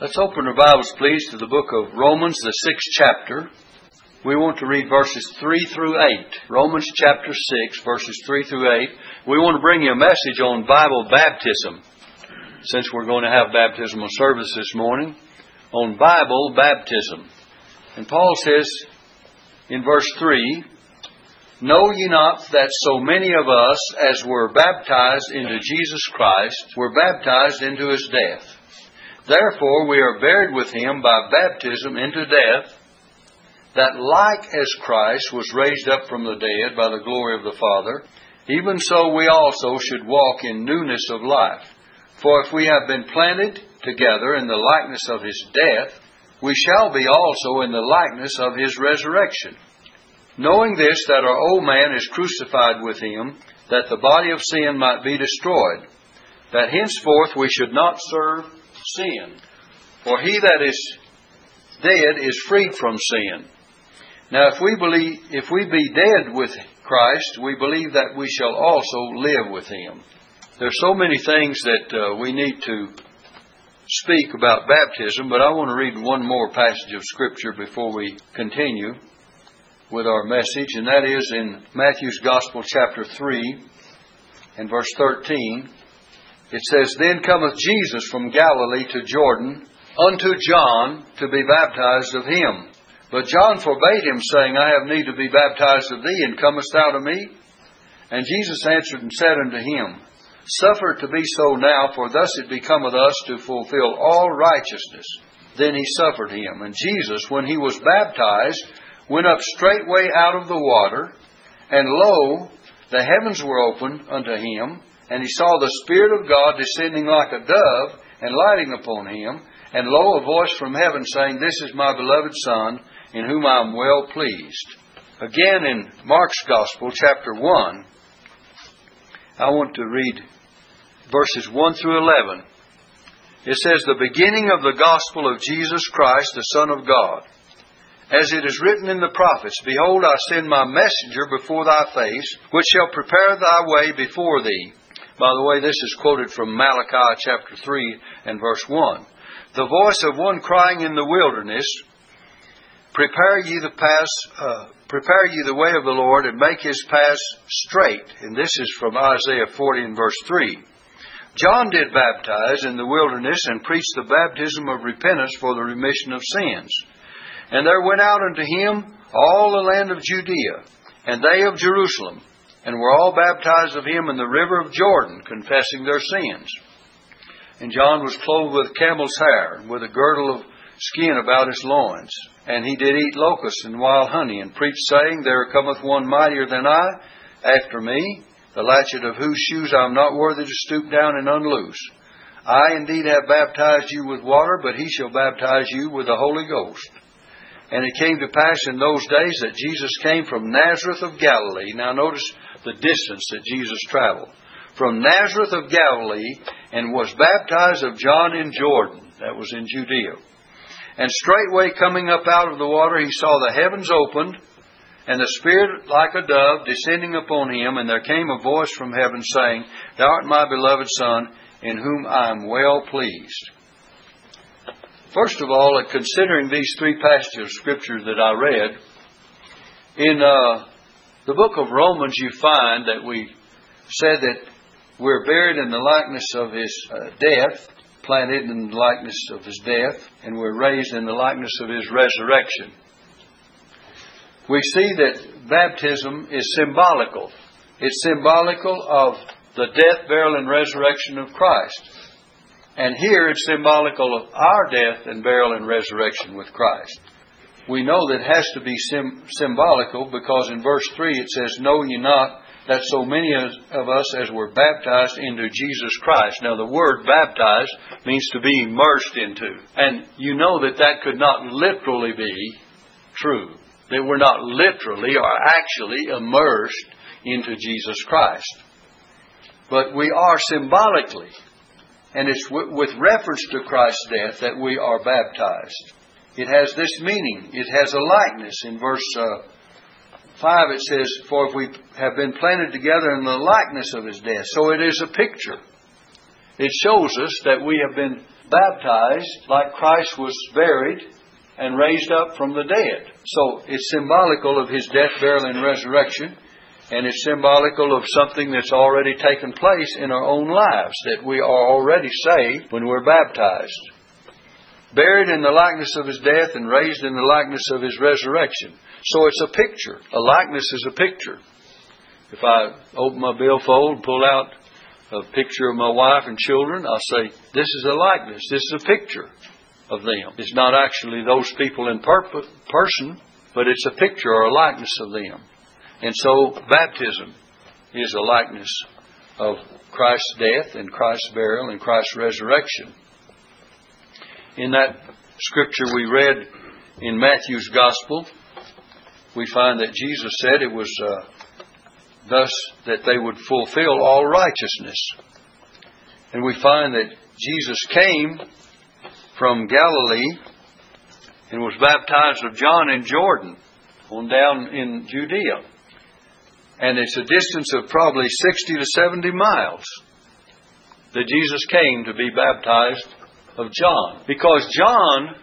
Let's open our Bibles, please, to the book of Romans, the sixth chapter. We want to read verses 3 through 8. Romans chapter 6, verses 3 through 8. We want to bring you a message on Bible baptism, since we're going to have baptismal service this morning, on Bible baptism. And Paul says in verse 3 Know ye not that so many of us as were baptized into Jesus Christ were baptized into his death? Therefore we are buried with him by baptism into death, that like as Christ was raised up from the dead by the glory of the Father, even so we also should walk in newness of life. For if we have been planted together in the likeness of his death, we shall be also in the likeness of his resurrection. Knowing this, that our old man is crucified with him, that the body of sin might be destroyed, that henceforth we should not serve sin. For he that is dead is freed from sin. Now, if we believe, if we be dead with Christ, we believe that we shall also live with Him. There's so many things that uh, we need to speak about baptism, but I want to read one more passage of Scripture before we continue with our message, and that is in Matthew's Gospel, chapter 3, and verse 13. It says, Then cometh Jesus from Galilee to Jordan unto John to be baptized of him. But John forbade him, saying, I have need to be baptized of thee, and comest thou to me? And Jesus answered and said unto him, Suffer it to be so now, for thus it becometh us to fulfill all righteousness. Then he suffered him. And Jesus, when he was baptized, went up straightway out of the water, and lo, the heavens were opened unto him, and he saw the Spirit of God descending like a dove and lighting upon him. And lo, a voice from heaven saying, This is my beloved Son, in whom I am well pleased. Again in Mark's Gospel, chapter 1, I want to read verses 1 through 11. It says, The beginning of the gospel of Jesus Christ, the Son of God. As it is written in the prophets, Behold, I send my messenger before thy face, which shall prepare thy way before thee. By the way, this is quoted from Malachi chapter 3 and verse 1. The voice of one crying in the wilderness, Prepare ye the path, uh, prepare ye the way of the Lord, and make his paths straight. And this is from Isaiah 40 and verse 3. John did baptize in the wilderness and preached the baptism of repentance for the remission of sins. And there went out unto him all the land of Judea, and they of Jerusalem, and were all baptized of him in the river of Jordan, confessing their sins. And John was clothed with camel's hair, and with a girdle of skin about his loins. And he did eat locusts and wild honey, and preached, saying, There cometh one mightier than I after me, the latchet of whose shoes I am not worthy to stoop down and unloose. I indeed have baptized you with water, but he shall baptize you with the Holy Ghost. And it came to pass in those days that Jesus came from Nazareth of Galilee. Now notice the distance that Jesus traveled. From Nazareth of Galilee and was baptized of John in Jordan. That was in Judea. And straightway coming up out of the water, he saw the heavens opened, and the Spirit like a dove descending upon him, and there came a voice from heaven saying, Thou art my beloved Son, in whom I am well pleased. First of all, considering these three passages of Scripture that I read, in uh, the book of Romans, you find that we said that we're buried in the likeness of his uh, death, planted in the likeness of his death, and we're raised in the likeness of his resurrection. We see that baptism is symbolical. It's symbolical of the death, burial, and resurrection of Christ. And here it's symbolical of our death and burial and resurrection with Christ. We know that it has to be sim- symbolical because in verse 3 it says, Know ye not that so many of us as were baptized into Jesus Christ. Now, the word baptized means to be immersed into. And you know that that could not literally be true. That we're not literally or actually immersed into Jesus Christ. But we are symbolically and it's w- with reference to Christ's death that we are baptized. It has this meaning. It has a likeness. In verse uh, 5 it says, For if we have been planted together in the likeness of his death. So it is a picture. It shows us that we have been baptized like Christ was buried and raised up from the dead. So it's symbolical of his death, burial, and resurrection. And it's symbolical of something that's already taken place in our own lives, that we are already saved when we're baptized. Buried in the likeness of his death and raised in the likeness of his resurrection. So it's a picture. A likeness is a picture. If I open my billfold and pull out a picture of my wife and children, I'll say, This is a likeness. This is a picture of them. It's not actually those people in person, but it's a picture or a likeness of them. And so baptism is a likeness of Christ's death and Christ's burial and Christ's resurrection. In that scripture we read in Matthew's Gospel, we find that Jesus said it was uh, thus that they would fulfill all righteousness. And we find that Jesus came from Galilee and was baptized of John in Jordan on down in Judea. And it's a distance of probably 60 to 70 miles that Jesus came to be baptized of John. Because John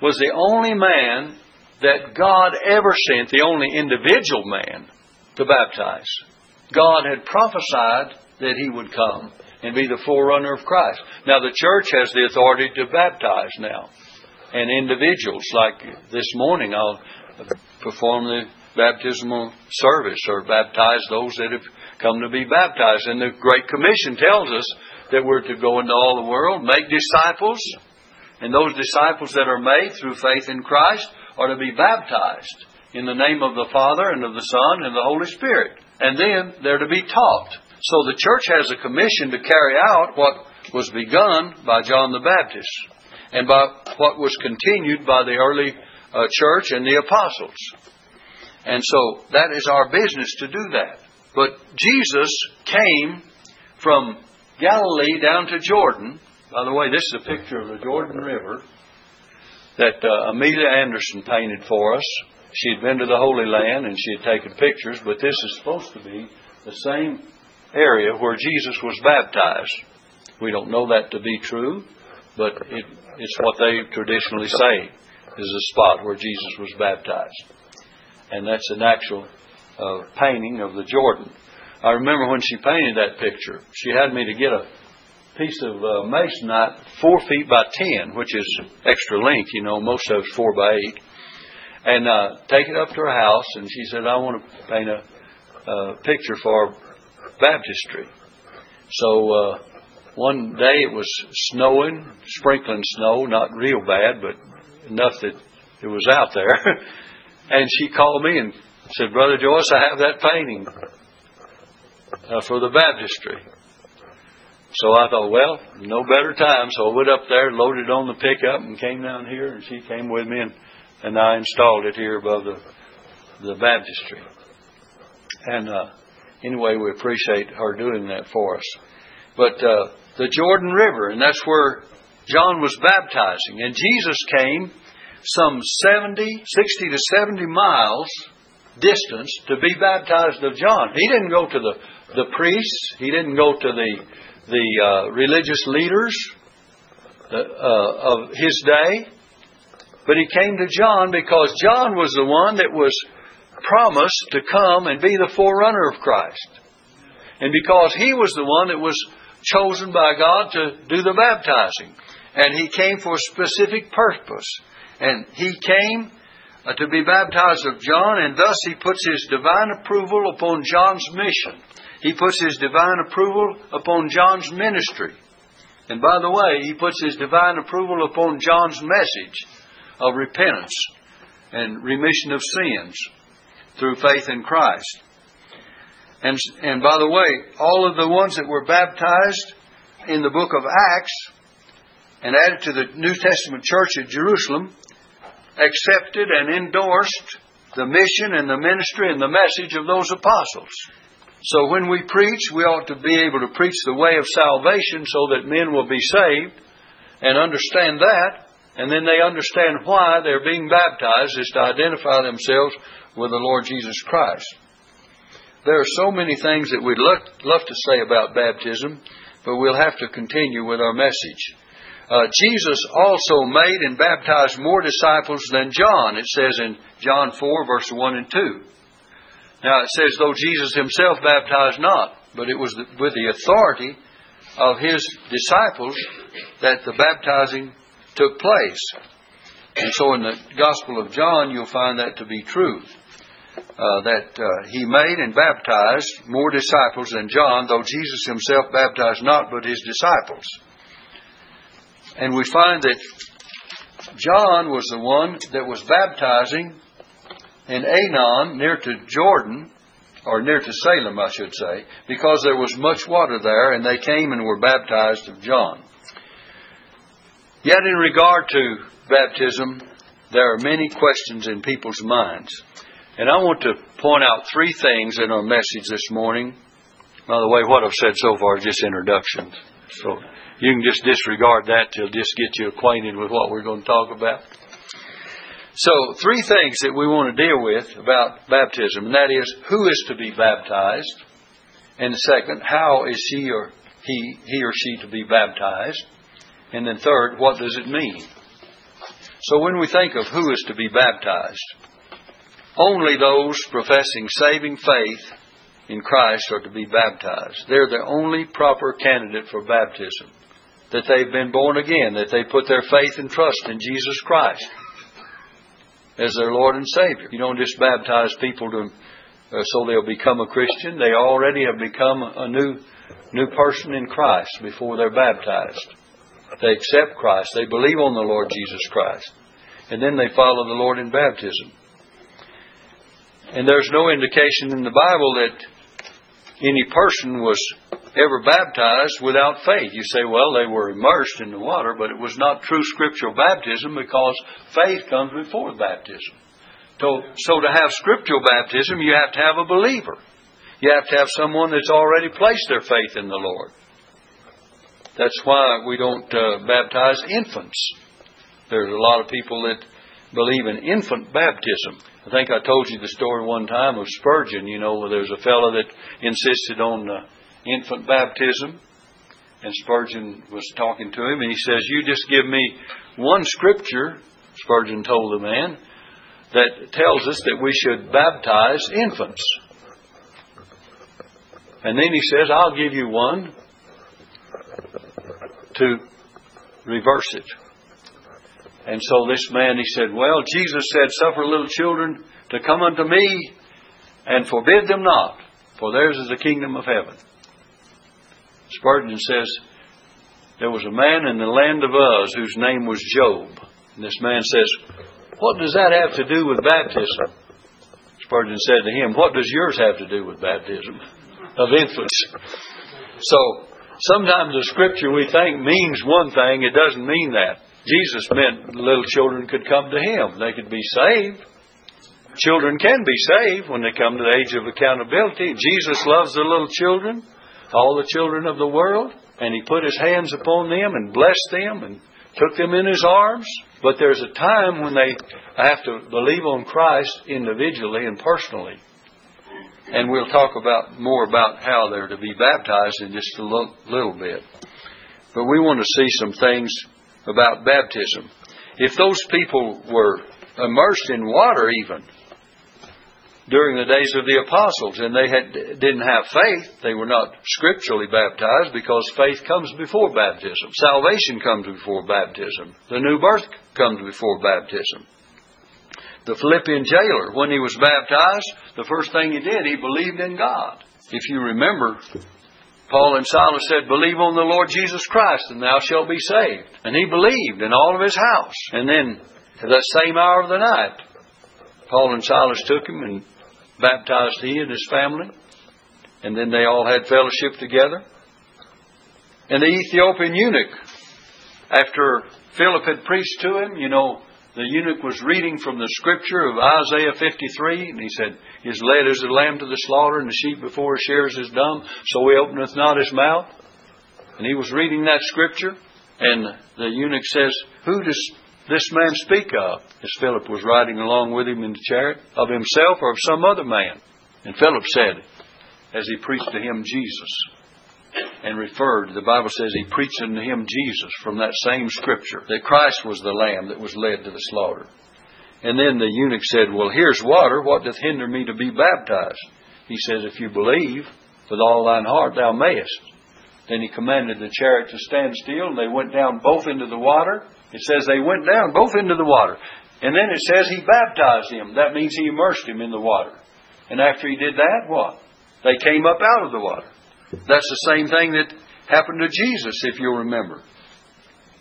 was the only man that God ever sent, the only individual man, to baptize. God had prophesied that he would come and be the forerunner of Christ. Now, the church has the authority to baptize now. And individuals, like this morning, I'll perform the baptismal service or baptize those that have come to be baptized. And the Great Commission tells us that we're to go into all the world, make disciples, and those disciples that are made through faith in Christ are to be baptized in the name of the Father and of the Son and the Holy Spirit. And then they're to be taught. So the church has a commission to carry out what was begun by John the Baptist and by what was continued by the early uh, church and the apostles. And so that is our business to do that. But Jesus came from Galilee down to Jordan. By the way, this is a picture of the Jordan River that uh, Amelia Anderson painted for us. She had been to the Holy Land and she had taken pictures, but this is supposed to be the same area where Jesus was baptized. We don't know that to be true, but it, it's what they traditionally say is the spot where Jesus was baptized. And that's an actual uh, painting of the Jordan. I remember when she painted that picture, she had me to get a piece of uh, masonite four feet by ten, which is extra length, you know, most of it's four by eight, and uh, take it up to her house. And she said, I want to paint a, a picture for baptistry. So uh, one day it was snowing, sprinkling snow, not real bad, but enough that it was out there. and she called me and said, Brother Joyce, I have that painting uh, for the baptistry. So I thought, well, no better time. So I went up there, loaded on the pickup, and came down here, and she came with me, and, and I installed it here above the the baptistry. And uh, anyway, we appreciate her doing that for us. But uh, the Jordan River, and that's where John was baptizing. And Jesus came some 70, 60 to 70 miles distance to be baptized of John. He didn't go to the, the priests, he didn't go to the, the uh, religious leaders uh, uh, of his day, but he came to John because John was the one that was promised to come and be the forerunner of Christ. And because he was the one that was chosen by God to do the baptizing. And he came for a specific purpose. And he came uh, to be baptized of John, and thus he puts his divine approval upon John's mission. He puts his divine approval upon John's ministry. And by the way, he puts his divine approval upon John's message of repentance and remission of sins through faith in Christ. And, and by the way, all of the ones that were baptized in the book of Acts and added to the New Testament church at Jerusalem accepted and endorsed the mission and the ministry and the message of those apostles. So when we preach, we ought to be able to preach the way of salvation so that men will be saved and understand that, and then they understand why they're being baptized is to identify themselves with the Lord Jesus Christ. There are so many things that we'd love, to say about baptism, but we'll have to continue with our message. Uh, Jesus also made and baptized more disciples than John, it says in John 4, verse 1 and 2. Now it says, though Jesus himself baptized not, but it was with the authority of his disciples that the baptizing took place. And so in the Gospel of John, you'll find that to be true. Uh, that uh, he made and baptized more disciples than John, though Jesus himself baptized not but his disciples. And we find that John was the one that was baptizing in Aenon near to Jordan, or near to Salem, I should say, because there was much water there, and they came and were baptized of John. Yet, in regard to baptism, there are many questions in people's minds. And I want to point out three things in our message this morning. By the way, what I've said so far is just introductions. So you can just disregard that till just get you acquainted with what we're going to talk about. So, three things that we want to deal with about baptism, and that is who is to be baptized, and second, how is he or he he or she to be baptized, and then third, what does it mean? So, when we think of who is to be baptized, only those professing saving faith in Christ are to be baptized. They're the only proper candidate for baptism. That they've been born again, that they put their faith and trust in Jesus Christ as their Lord and Savior. You don't just baptize people to, uh, so they'll become a Christian. They already have become a new, new person in Christ before they're baptized. They accept Christ. They believe on the Lord Jesus Christ. And then they follow the Lord in baptism. And there's no indication in the Bible that any person was ever baptized without faith. You say, well, they were immersed in the water, but it was not true scriptural baptism because faith comes before baptism. So, so to have scriptural baptism, you have to have a believer. You have to have someone that's already placed their faith in the Lord. That's why we don't uh, baptize infants. There's a lot of people that believe in infant baptism. I think I told you the story one time of Spurgeon. You know, where there's a fellow that insisted on uh, infant baptism. And Spurgeon was talking to him, and he says, You just give me one scripture, Spurgeon told the man, that tells us that we should baptize infants. And then he says, I'll give you one to reverse it. And so this man, he said, Well, Jesus said, Suffer little children to come unto me and forbid them not, for theirs is the kingdom of heaven. Spurgeon says, There was a man in the land of Uz whose name was Job. And this man says, What does that have to do with baptism? Spurgeon said to him, What does yours have to do with baptism of infants? So, sometimes the scripture we think means one thing, it doesn't mean that. Jesus meant little children could come to Him. They could be saved. Children can be saved when they come to the age of accountability. Jesus loves the little children all the children of the world, and he put his hands upon them and blessed them and took them in his arms. But there's a time when they have to believe on Christ individually and personally. And we'll talk about more about how they're to be baptized in just a little bit. But we want to see some things about baptism. If those people were immersed in water even, during the days of the apostles, and they had, didn't have faith. They were not scripturally baptized because faith comes before baptism. Salvation comes before baptism. The new birth comes before baptism. The Philippian jailer, when he was baptized, the first thing he did, he believed in God. If you remember, Paul and Silas said, Believe on the Lord Jesus Christ, and thou shalt be saved. And he believed in all of his house. And then, at that same hour of the night, Paul and Silas took him and baptized he and his family. And then they all had fellowship together. And the Ethiopian eunuch, after Philip had preached to him, you know, the eunuch was reading from the scripture of Isaiah 53, and he said, His led as a lamb to the slaughter, and the sheep before his shears is dumb, so he openeth not his mouth. And he was reading that scripture, and the eunuch says, Who does this man speak of, as Philip was riding along with him in the chariot, of himself or of some other man? And Philip said, as he preached to him Jesus. and referred. The Bible says he preached unto him Jesus from that same scripture, that Christ was the lamb that was led to the slaughter. And then the eunuch said, Well, here's water. What doth hinder me to be baptized? He says, If you believe with all thine heart, thou mayest. Then he commanded the chariot to stand still, and they went down both into the water. It says they went down both into the water. And then it says he baptized him. That means he immersed him in the water. And after he did that, what? They came up out of the water. That's the same thing that happened to Jesus, if you'll remember.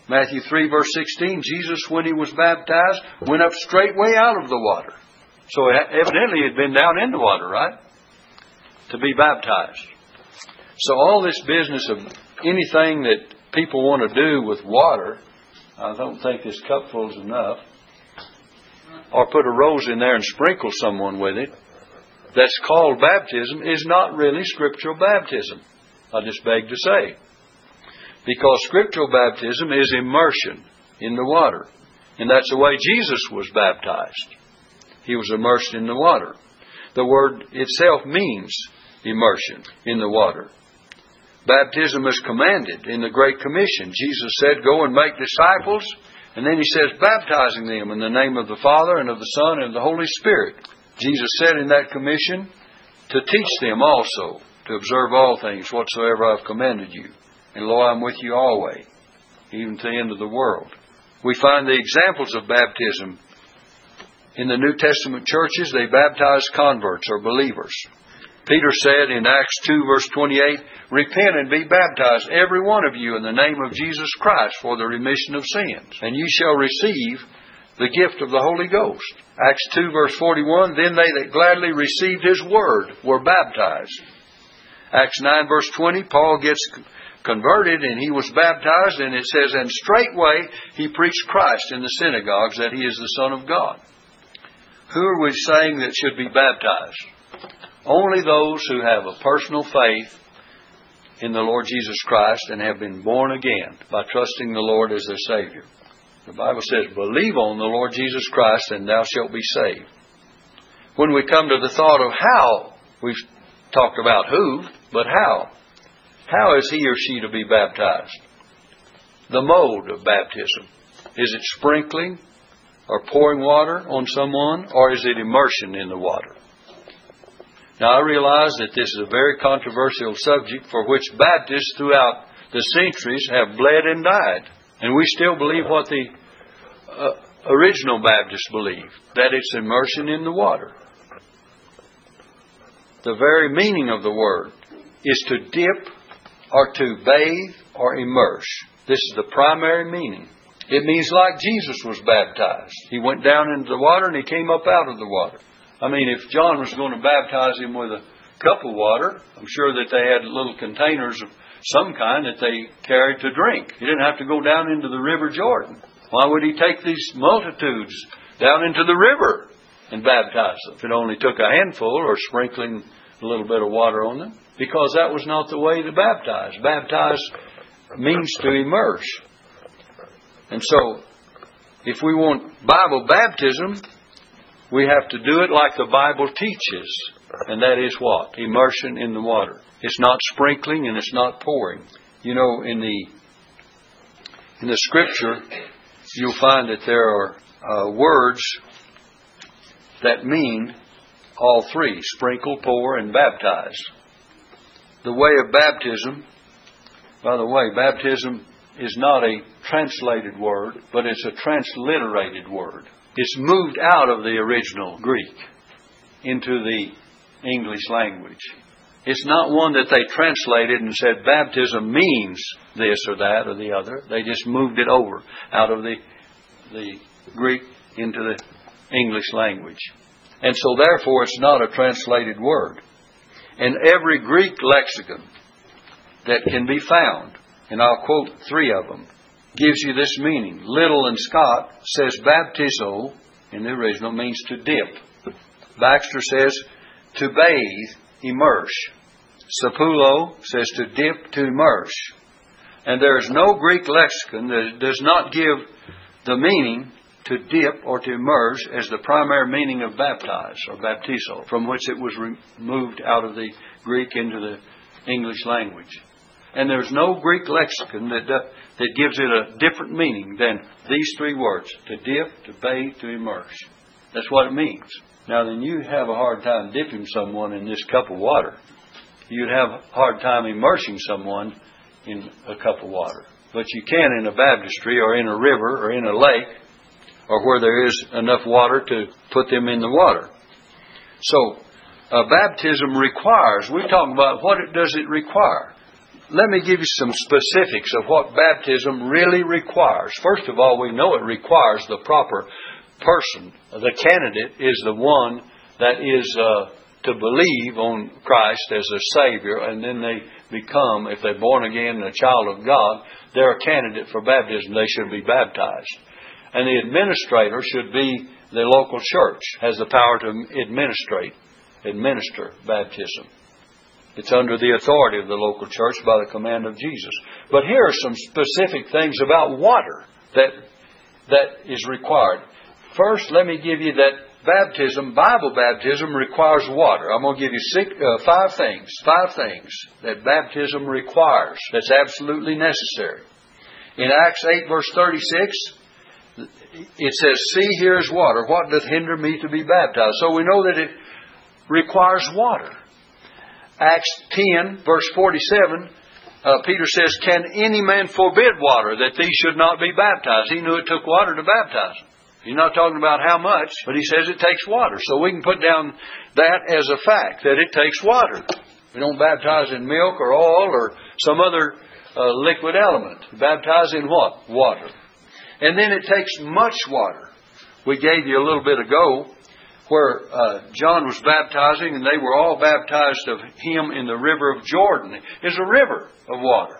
Matthew 3, verse 16, Jesus, when he was baptized, went up straightway out of the water. So evidently he had been down in the water, right? To be baptized. So all this business of anything that people want to do with water, I don't think this cupful is enough. Or put a rose in there and sprinkle someone with it. That's called baptism is not really scriptural baptism. I just beg to say. Because scriptural baptism is immersion in the water. And that's the way Jesus was baptized. He was immersed in the water. The word itself means immersion in the water. Baptism is commanded in the Great Commission. Jesus said, Go and make disciples. And then he says, baptizing them in the name of the Father and of the Son and of the Holy Spirit. Jesus said in that commission to teach them also to observe all things whatsoever I've commanded you. And lo, I'm with you always, even to the end of the world. We find the examples of baptism in the New Testament churches. They baptize converts or believers. Peter said in Acts 2 verse 28, Repent and be baptized, every one of you, in the name of Jesus Christ for the remission of sins, and you shall receive the gift of the Holy Ghost. Acts 2 verse 41, Then they that gladly received his word were baptized. Acts 9 verse 20, Paul gets converted and he was baptized, and it says, And straightway he preached Christ in the synagogues that he is the Son of God. Who are we saying that should be baptized? Only those who have a personal faith in the Lord Jesus Christ and have been born again by trusting the Lord as their Savior. The Bible says, Believe on the Lord Jesus Christ and thou shalt be saved. When we come to the thought of how, we've talked about who, but how. How is he or she to be baptized? The mode of baptism. Is it sprinkling or pouring water on someone, or is it immersion in the water? Now, I realize that this is a very controversial subject for which Baptists throughout the centuries have bled and died. And we still believe what the uh, original Baptists believed that it's immersion in the water. The very meaning of the word is to dip or to bathe or immerse. This is the primary meaning. It means like Jesus was baptized. He went down into the water and he came up out of the water. I mean, if John was going to baptize him with a cup of water, I'm sure that they had little containers of some kind that they carried to drink. He didn't have to go down into the River Jordan. Why would he take these multitudes down into the river and baptize them? If it only took a handful or sprinkling a little bit of water on them. Because that was not the way to baptize. Baptize means to immerse. And so, if we want Bible baptism, we have to do it like the Bible teaches. And that is what? Immersion in the water. It's not sprinkling and it's not pouring. You know, in the in the scripture, you'll find that there are uh, words that mean all three sprinkle, pour, and baptize. The way of baptism, by the way, baptism is not a translated word, but it's a transliterated word. It's moved out of the original Greek into the English language. It's not one that they translated and said baptism means this or that or the other. They just moved it over out of the, the Greek into the English language. And so therefore it's not a translated word. And every Greek lexicon that can be found, and I'll quote three of them, gives you this meaning. Liddell and Scott says baptizo in the original means to dip. Baxter says to bathe, immerse. Sapulo says to dip, to immerse. And there is no Greek lexicon that does not give the meaning to dip or to immerse as the primary meaning of baptize or baptizo, from which it was removed out of the Greek into the English language. And there's no Greek lexicon that, uh, that gives it a different meaning than these three words to dip, to bathe, to immerse. That's what it means. Now, then you have a hard time dipping someone in this cup of water. You'd have a hard time immersing someone in a cup of water. But you can in a baptistry or in a river or in a lake or where there is enough water to put them in the water. So, uh, baptism requires, we're talking about what it, does it require. Let me give you some specifics of what baptism really requires. First of all, we know it requires the proper person. The candidate is the one that is uh, to believe on Christ as a Savior, and then they become, if they're born again a child of God, they're a candidate for baptism. They should be baptized. And the administrator should be the local church, has the power to administrate, administer baptism. It's under the authority of the local church by the command of Jesus. But here are some specific things about water that, that is required. First, let me give you that baptism, Bible baptism, requires water. I'm going to give you six, uh, five things, five things that baptism requires. That's absolutely necessary. In Acts 8, verse 36, it says, See, here is water. What doth hinder me to be baptized? So we know that it requires water. Acts 10, verse 47, uh, Peter says, Can any man forbid water that these should not be baptized? He knew it took water to baptize them. He's not talking about how much, but he says it takes water. So we can put down that as a fact, that it takes water. We don't baptize in milk or oil or some other uh, liquid element. Baptize in what? Water. And then it takes much water. We gave you a little bit ago where uh, John was baptizing and they were all baptized of him in the river of Jordan. It's a river of water.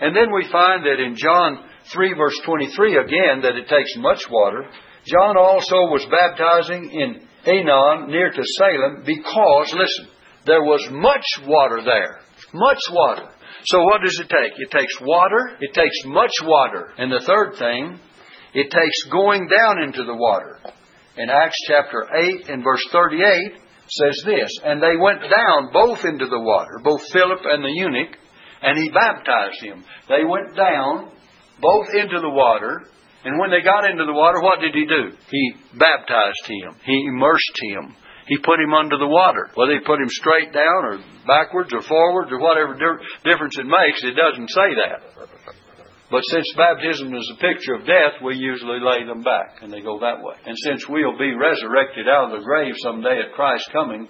And then we find that in John 3 verse 23 again that it takes much water. John also was baptizing in Aenon near to Salem because, listen, there was much water there. Much water. So what does it take? It takes water, it takes much water. And the third thing, it takes going down into the water. In Acts chapter 8 and verse 38 says this, And they went down both into the water, both Philip and the eunuch, and he baptized him. They went down both into the water. And when they got into the water, what did he do? He baptized him. He immersed him. He put him under the water. Whether he put him straight down or backwards or forwards or whatever difference it makes, it doesn't say that. But since baptism is a picture of death, we usually lay them back and they go that way. And since we'll be resurrected out of the grave someday at Christ's coming,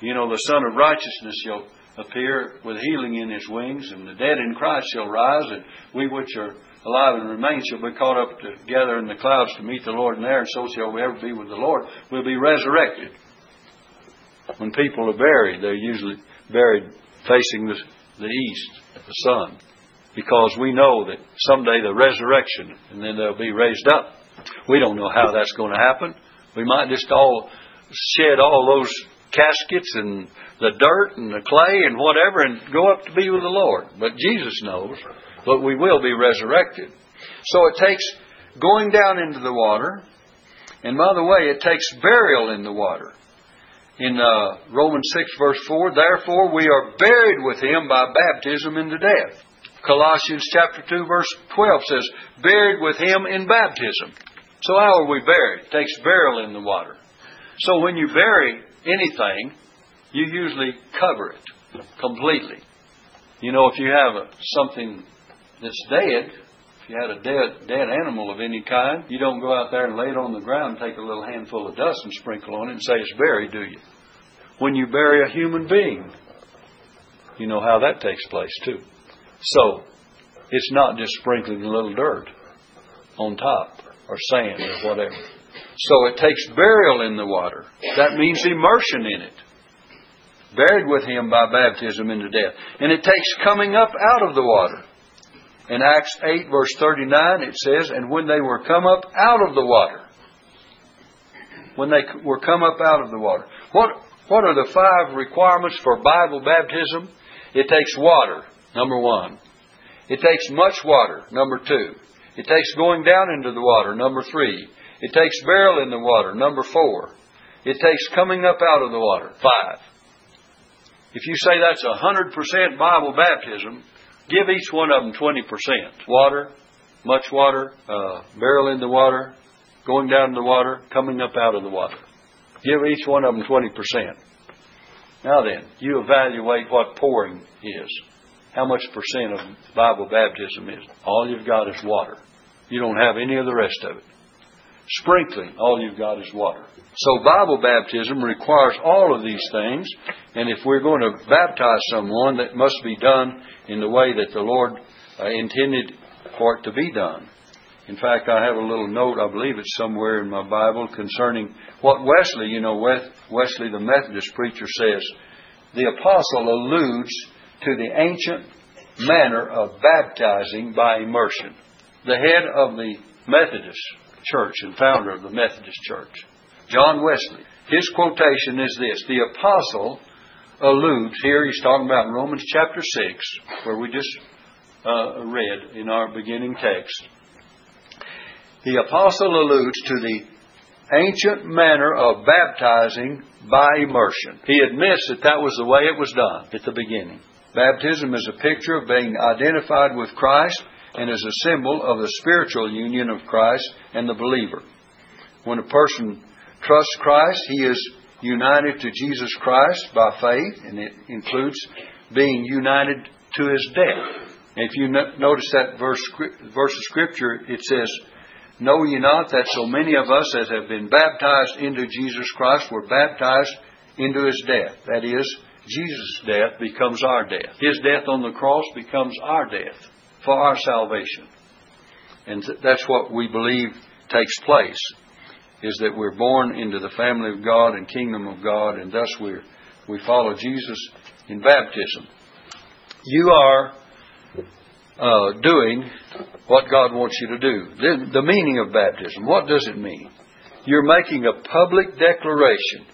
you know, the Sun of Righteousness shall appear with healing in his wings, and the dead in Christ shall rise, and we which are alive and remain shall be caught up together in the clouds to meet the Lord in the air, and so shall we ever be with the Lord. We'll be resurrected. When people are buried, they're usually buried facing the, the east, the sun, because we know that someday the resurrection, and then they'll be raised up. We don't know how that's going to happen. We might just all shed all those caskets and the dirt and the clay and whatever and go up to be with the Lord. But Jesus knows but we will be resurrected. So it takes going down into the water, and by the way, it takes burial in the water. In uh, Romans 6, verse 4, therefore we are buried with him by baptism into death. Colossians chapter 2, verse 12 says, buried with him in baptism. So how are we buried? It takes burial in the water. So when you bury anything, you usually cover it completely. You know, if you have a, something that's dead, if you had a dead dead animal of any kind, you don't go out there and lay it on the ground and take a little handful of dust and sprinkle on it and say it's buried, do you? When you bury a human being, you know how that takes place too. So, it's not just sprinkling a little dirt on top or sand or whatever. So it takes burial in the water. That means immersion in it. Buried with him by baptism into death. And it takes coming up out of the water. In Acts 8, verse 39, it says, And when they were come up out of the water, when they were come up out of the water. What, what are the five requirements for Bible baptism? It takes water, number one. It takes much water, number two. It takes going down into the water, number three. It takes burial in the water, number four. It takes coming up out of the water, five. If you say that's a hundred percent Bible baptism, Give each one of them 20%. Water, much water, uh, barrel in the water, going down in the water, coming up out of the water. Give each one of them 20%. Now then, you evaluate what pouring is. How much percent of Bible baptism is? All you've got is water. You don't have any of the rest of it. Sprinkling, all you've got is water. So Bible baptism requires all of these things, and if we're going to baptize someone, that must be done in the way that the Lord uh, intended for it to be done. In fact, I have a little note, I believe it's somewhere in my Bible, concerning what Wesley, you know, Wesley the Methodist preacher says. The apostle alludes to the ancient manner of baptizing by immersion. The head of the Methodist Church and founder of the Methodist Church, John Wesley, his quotation is this The apostle alludes, here he's talking about in Romans chapter 6, where we just uh, read in our beginning text. The apostle alludes to the ancient manner of baptizing by immersion. He admits that that was the way it was done at the beginning. Baptism is a picture of being identified with Christ and is a symbol of the spiritual union of Christ and the believer. When a person trusts Christ, he is united to Jesus Christ by faith, and it includes being united to his death. If you notice that verse, verse of Scripture, it says, Know ye not that so many of us as have been baptized into Jesus Christ were baptized into his death? That is, Jesus' death becomes our death. His death on the cross becomes our death for our salvation. And that's what we believe takes place is that we're born into the family of God and kingdom of God, and thus we we follow Jesus in baptism. You are uh, doing what God wants you to do. The, the meaning of baptism, what does it mean? You're making a public declaration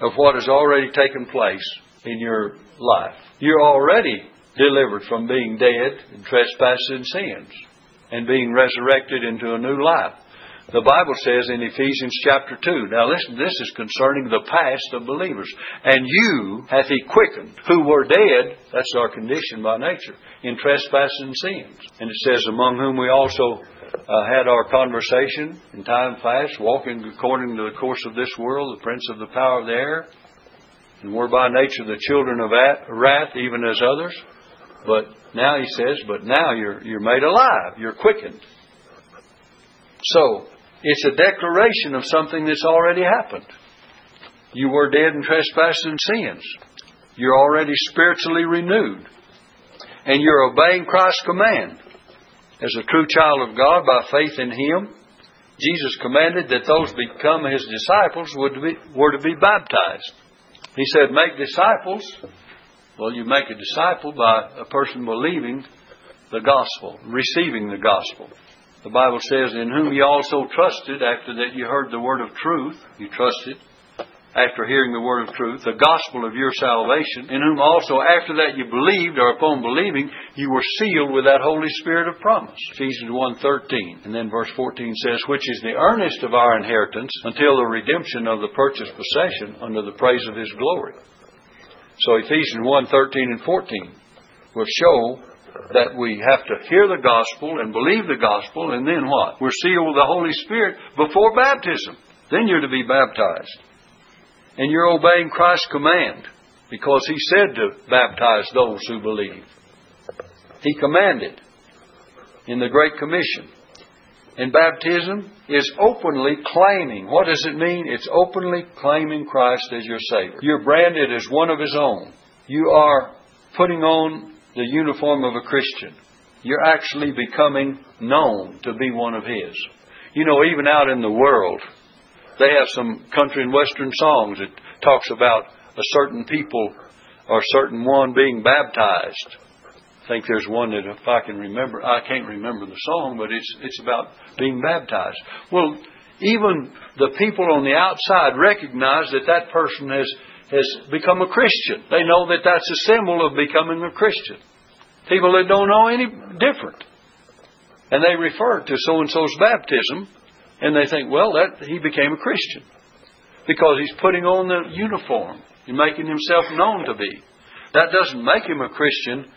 of what has already taken place in your life. You're already delivered from being dead in trespasses and sins and being resurrected into a new life. The Bible says in Ephesians chapter 2, now listen, this is concerning the past of believers. And you hath he quickened, who were dead, that's our condition by nature, in trespasses and sins. And it says, among whom we also uh, had our conversation in time past, walking according to the course of this world, the prince of the power of the air, and were by nature the children of wrath, even as others. But now he says, but now you're, you're made alive, you're quickened. So, it's a declaration of something that's already happened. You were dead in trespasses and sins. You're already spiritually renewed. And you're obeying Christ's command. As a true child of God by faith in Him, Jesus commanded that those become His disciples would be, were to be baptized. He said, Make disciples. Well, you make a disciple by a person believing the gospel, receiving the gospel. The Bible says, In whom ye also trusted, after that you heard the word of truth, you trusted, after hearing the word of truth, the gospel of your salvation, in whom also after that you believed, or upon believing, you were sealed with that Holy Spirit of promise. Ephesians 1.13. And then verse 14 says, Which is the earnest of our inheritance until the redemption of the purchased possession under the praise of his glory. So Ephesians 1.13 and 14 will show that we have to hear the gospel and believe the gospel, and then what? We're sealed with the Holy Spirit before baptism. Then you're to be baptized. And you're obeying Christ's command because He said to baptize those who believe. He commanded in the Great Commission. And baptism is openly claiming. What does it mean? It's openly claiming Christ as your Savior. You're branded as one of His own. You are putting on the uniform of a Christian. You're actually becoming known to be one of His. You know, even out in the world, they have some country and western songs that talks about a certain people or certain one being baptized. Think there's one that if I can remember, I can't remember the song, but it's it's about being baptized. Well, even the people on the outside recognize that that person has has become a Christian. They know that that's a symbol of becoming a Christian. People that don't know any different. And they refer to so and so's baptism, and they think, well, that he became a Christian. Because he's putting on the uniform and making himself known to be. That doesn't make him a Christian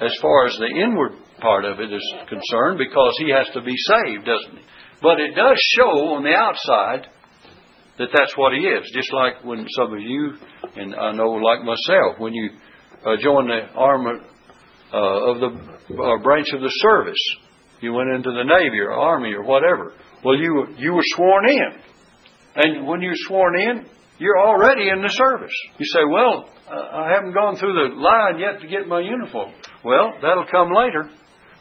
as far as the inward part of it is concerned because he has to be saved, doesn't he? But it does show on the outside that that's what he is. Just like when some of you, and I know like myself, when you uh, join the army uh, of the uh, branch of the service, you went into the Navy or Army or whatever. Well, you you were sworn in, and when you're sworn in, you're already in the service. You say, "Well, I haven't gone through the line yet to get my uniform." Well, that'll come later,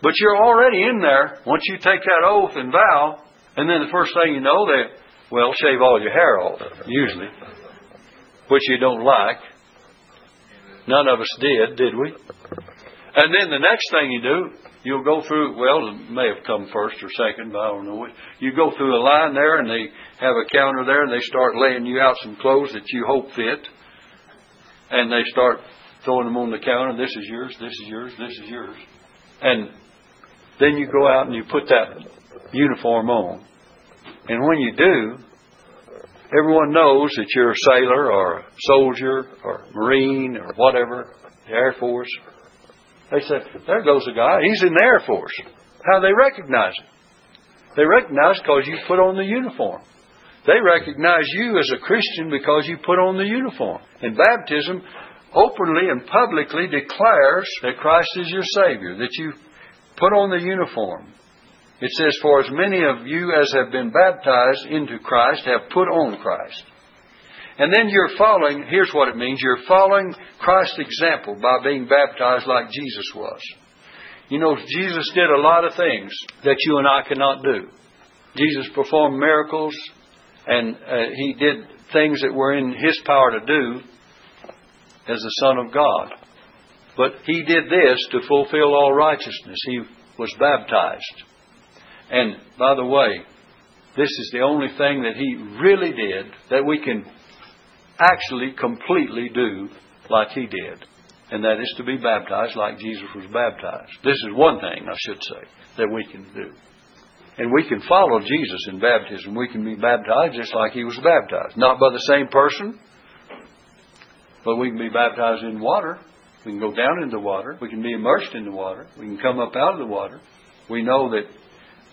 but you're already in there once you take that oath and vow, and then the first thing you know, they well shave all your hair off usually, which you don't like. None of us did, did we? And then the next thing you do, you'll go through, well, it may have come first or second, but I don't know. You go through a line there and they have a counter there and they start laying you out some clothes that you hope fit. And they start throwing them on the counter. This is yours, this is yours, this is yours. And then you go out and you put that uniform on. And when you do, everyone knows that you're a sailor or a soldier or marine or whatever, the Air Force. They say, there goes a guy. He's in the Air Force. How they recognize him? They recognize because you put on the uniform. They recognize you as a Christian because you put on the uniform. And baptism openly and publicly declares that Christ is your Savior, that you put on the uniform. It says, For as many of you as have been baptized into Christ have put on Christ. And then you're following, here's what it means you're following Christ's example by being baptized like Jesus was. You know, Jesus did a lot of things that you and I cannot do. Jesus performed miracles, and uh, he did things that were in his power to do as the Son of God. But he did this to fulfill all righteousness. He was baptized. And by the way, this is the only thing that he really did that we can actually completely do like he did. And that is to be baptized like Jesus was baptized. This is one thing, I should say, that we can do. And we can follow Jesus in baptism. We can be baptized just like he was baptized. Not by the same person, but we can be baptized in water. We can go down into water. We can be immersed in the water. We can come up out of the water. We know that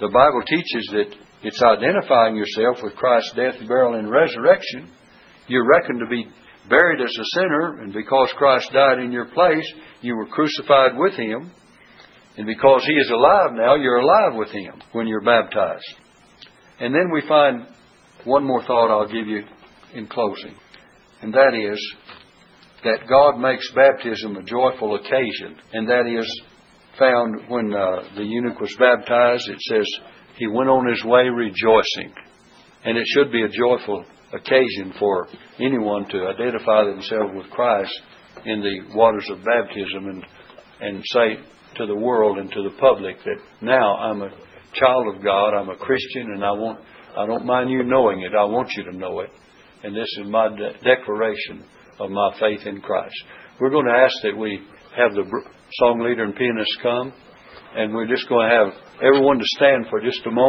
the Bible teaches that it's identifying yourself with Christ's death, burial, and resurrection. You're reckoned to be buried as a sinner, and because Christ died in your place, you were crucified with him. And because he is alive now, you're alive with him when you're baptized. And then we find one more thought I'll give you in closing, and that is that God makes baptism a joyful occasion, and that is found when uh, the eunuch was baptized. It says he went on his way rejoicing, and it should be a joyful occasion for anyone to identify themselves with Christ in the waters of baptism and and say to the world and to the public that now I'm a child of God, I'm a Christian, and I want I don't mind you knowing it. I want you to know it, and this is my de- declaration of my faith in Christ. We're going to ask that we have the song leader and pianist come, and we're just going to have everyone to stand for just a moment.